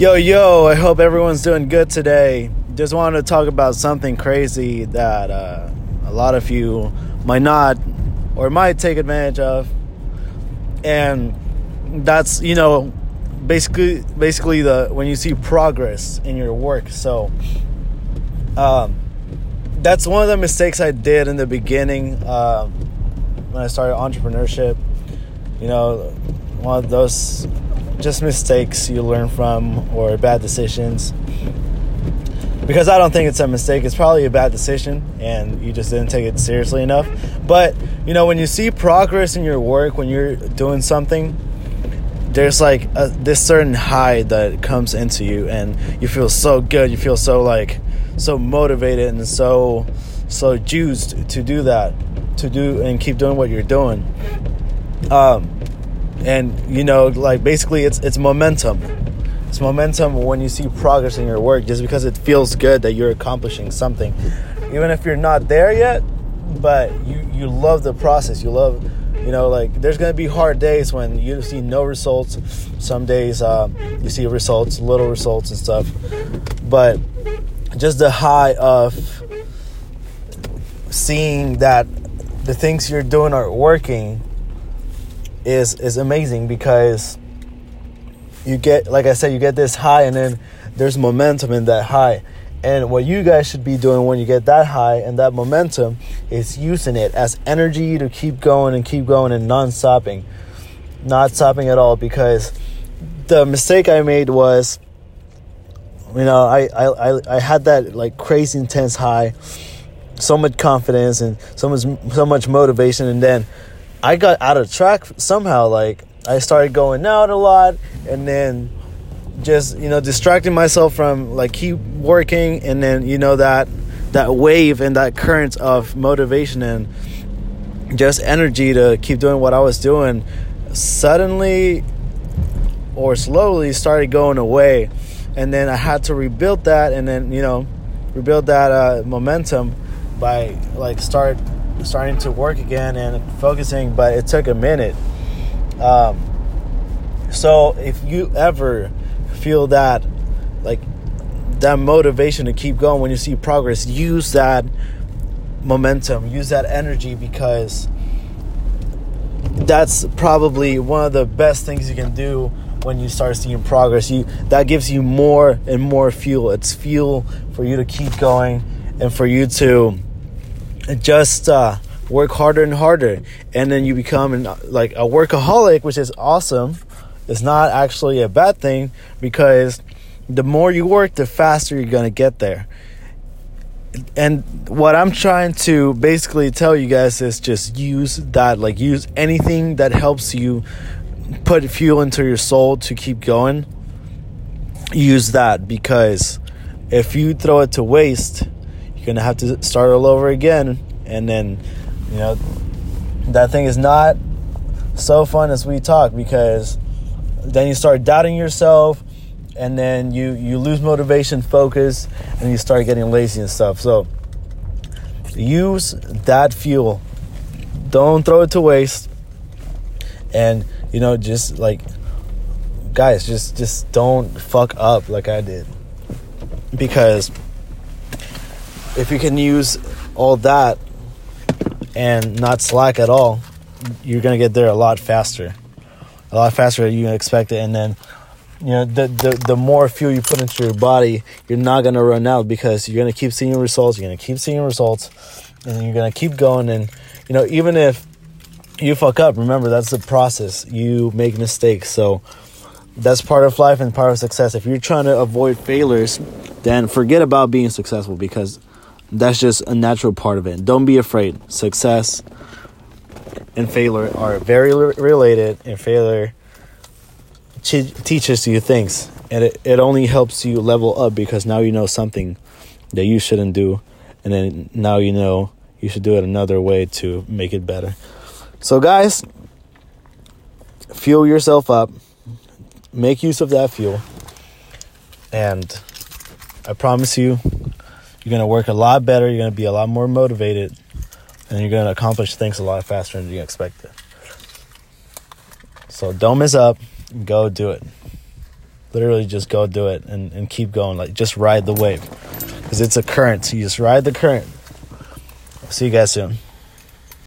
Yo, yo, I hope everyone's doing good today. Just wanted to talk about something crazy that uh, a lot of you might not or might take advantage of. And that's, you know, basically basically the when you see progress in your work. So um that's one of the mistakes I did in the beginning um, when I started entrepreneurship. You know, one of those just mistakes you learn from or bad decisions. Because I don't think it's a mistake, it's probably a bad decision and you just didn't take it seriously enough. But, you know, when you see progress in your work, when you're doing something, there's like a, this certain high that comes into you and you feel so good, you feel so like so motivated and so so juiced to do that, to do and keep doing what you're doing. Um and you know like basically it's it's momentum. It's momentum when you see progress in your work just because it feels good that you're accomplishing something. Even if you're not there yet but you you love the process. You love you know like there's gonna be hard days when you see no results. Some days uh, you see results little results and stuff. But just the high of seeing that the things you're doing are working is is amazing because you get like I said you get this high and then there's momentum in that high. And what you guys should be doing when you get that high and that momentum is using it as energy to keep going and keep going and non-stopping. Not stopping at all because the mistake I made was you know, I, I, I had that like crazy intense high, so much confidence and so much so much motivation and then I got out of track somehow. Like I started going out a lot, and then just you know distracting myself from like keep working, and then you know that that wave and that current of motivation and just energy to keep doing what I was doing suddenly or slowly started going away and then I had to rebuild that and then you know rebuild that uh, momentum by like start starting to work again and focusing, but it took a minute. Um, so if you ever feel that, like that motivation to keep going when you see progress, use that momentum, use that energy because that's probably one of the best things you can do when you start seeing progress. You that gives you more and more fuel. It's fuel for you to keep going and for you to just uh, work harder and harder, and then you become an, like a workaholic, which is awesome. It's not actually a bad thing because the more you work, the faster you're gonna get there. And what I'm trying to basically tell you guys is just use that, like use anything that helps you put fuel into your soul to keep going. Use that because if you throw it to waste, you're gonna have to start all over again. And then you know that thing is not so fun as we talk because then you start doubting yourself and then you you lose motivation focus and you start getting lazy and stuff. So use that fuel. Don't throw it to waste. And you know just like guys just just don't fuck up like i did. Because if you can use all that and not slack at all, you're gonna get there a lot faster, a lot faster than you expect it. And then, you know, the the the more fuel you put into your body, you're not gonna run out because you're gonna keep seeing results. You're gonna keep seeing results, and you're gonna keep going. And you know, even if you fuck up, remember that's the process. You make mistakes, so that's part of life and part of success. If you're trying to avoid failures, then forget about being successful because that's just a natural part of it. Don't be afraid. Success and failure are very related, and failure teaches you things. And it, it only helps you level up because now you know something that you shouldn't do. And then now you know you should do it another way to make it better. So, guys, fuel yourself up, make use of that fuel, and I promise you you're going to work a lot better. You're going to be a lot more motivated. And you're going to accomplish things a lot faster than you expected. So don't miss up. Go do it. literally just go do it and, and keep going. Like just ride the wave because it's a current. So you just ride the current. See you guys soon.